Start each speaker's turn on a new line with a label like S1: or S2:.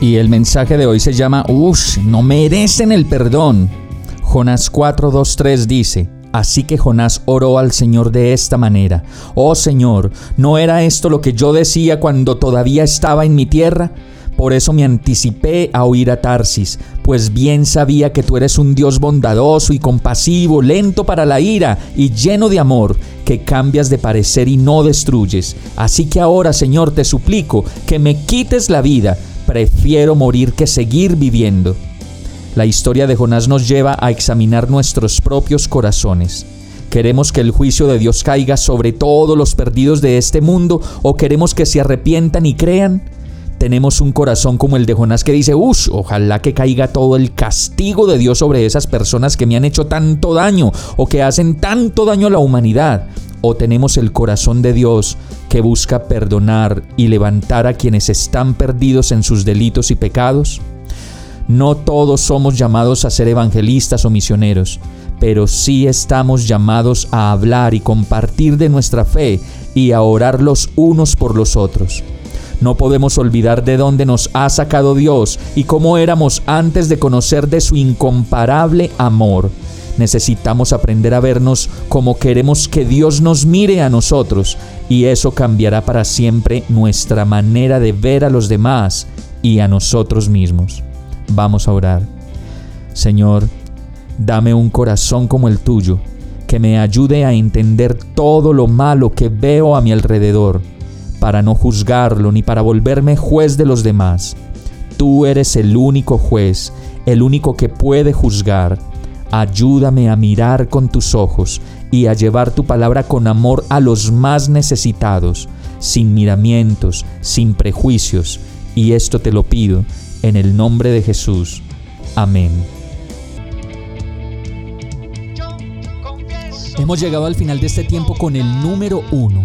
S1: Y el mensaje de hoy se llama Ush, no merecen el perdón. Jonás 4:23 dice, Así que Jonás oró al Señor de esta manera, Oh Señor, ¿no era esto lo que yo decía cuando todavía estaba en mi tierra? Por eso me anticipé a oír a Tarsis, pues bien sabía que tú eres un Dios bondadoso y compasivo, lento para la ira y lleno de amor, que cambias de parecer y no destruyes. Así que ahora, Señor, te suplico que me quites la vida, prefiero morir que seguir viviendo. La historia de Jonás nos lleva a examinar nuestros propios corazones. ¿Queremos que el juicio de Dios caiga sobre todos los perdidos de este mundo o queremos que se arrepientan y crean? Tenemos un corazón como el de Jonás que dice, uff, ojalá que caiga todo el castigo de Dios sobre esas personas que me han hecho tanto daño o que hacen tanto daño a la humanidad. O tenemos el corazón de Dios que busca perdonar y levantar a quienes están perdidos en sus delitos y pecados. No todos somos llamados a ser evangelistas o misioneros, pero sí estamos llamados a hablar y compartir de nuestra fe y a orar los unos por los otros. No podemos olvidar de dónde nos ha sacado Dios y cómo éramos antes de conocer de su incomparable amor. Necesitamos aprender a vernos como queremos que Dios nos mire a nosotros y eso cambiará para siempre nuestra manera de ver a los demás y a nosotros mismos. Vamos a orar. Señor, dame un corazón como el tuyo, que me ayude a entender todo lo malo que veo a mi alrededor, para no juzgarlo ni para volverme juez de los demás. Tú eres el único juez, el único que puede juzgar. Ayúdame a mirar con tus ojos y a llevar tu palabra con amor a los más necesitados, sin miramientos, sin prejuicios. Y esto te lo pido en el nombre de Jesús. Amén. Hemos llegado al final de este tiempo con el número uno.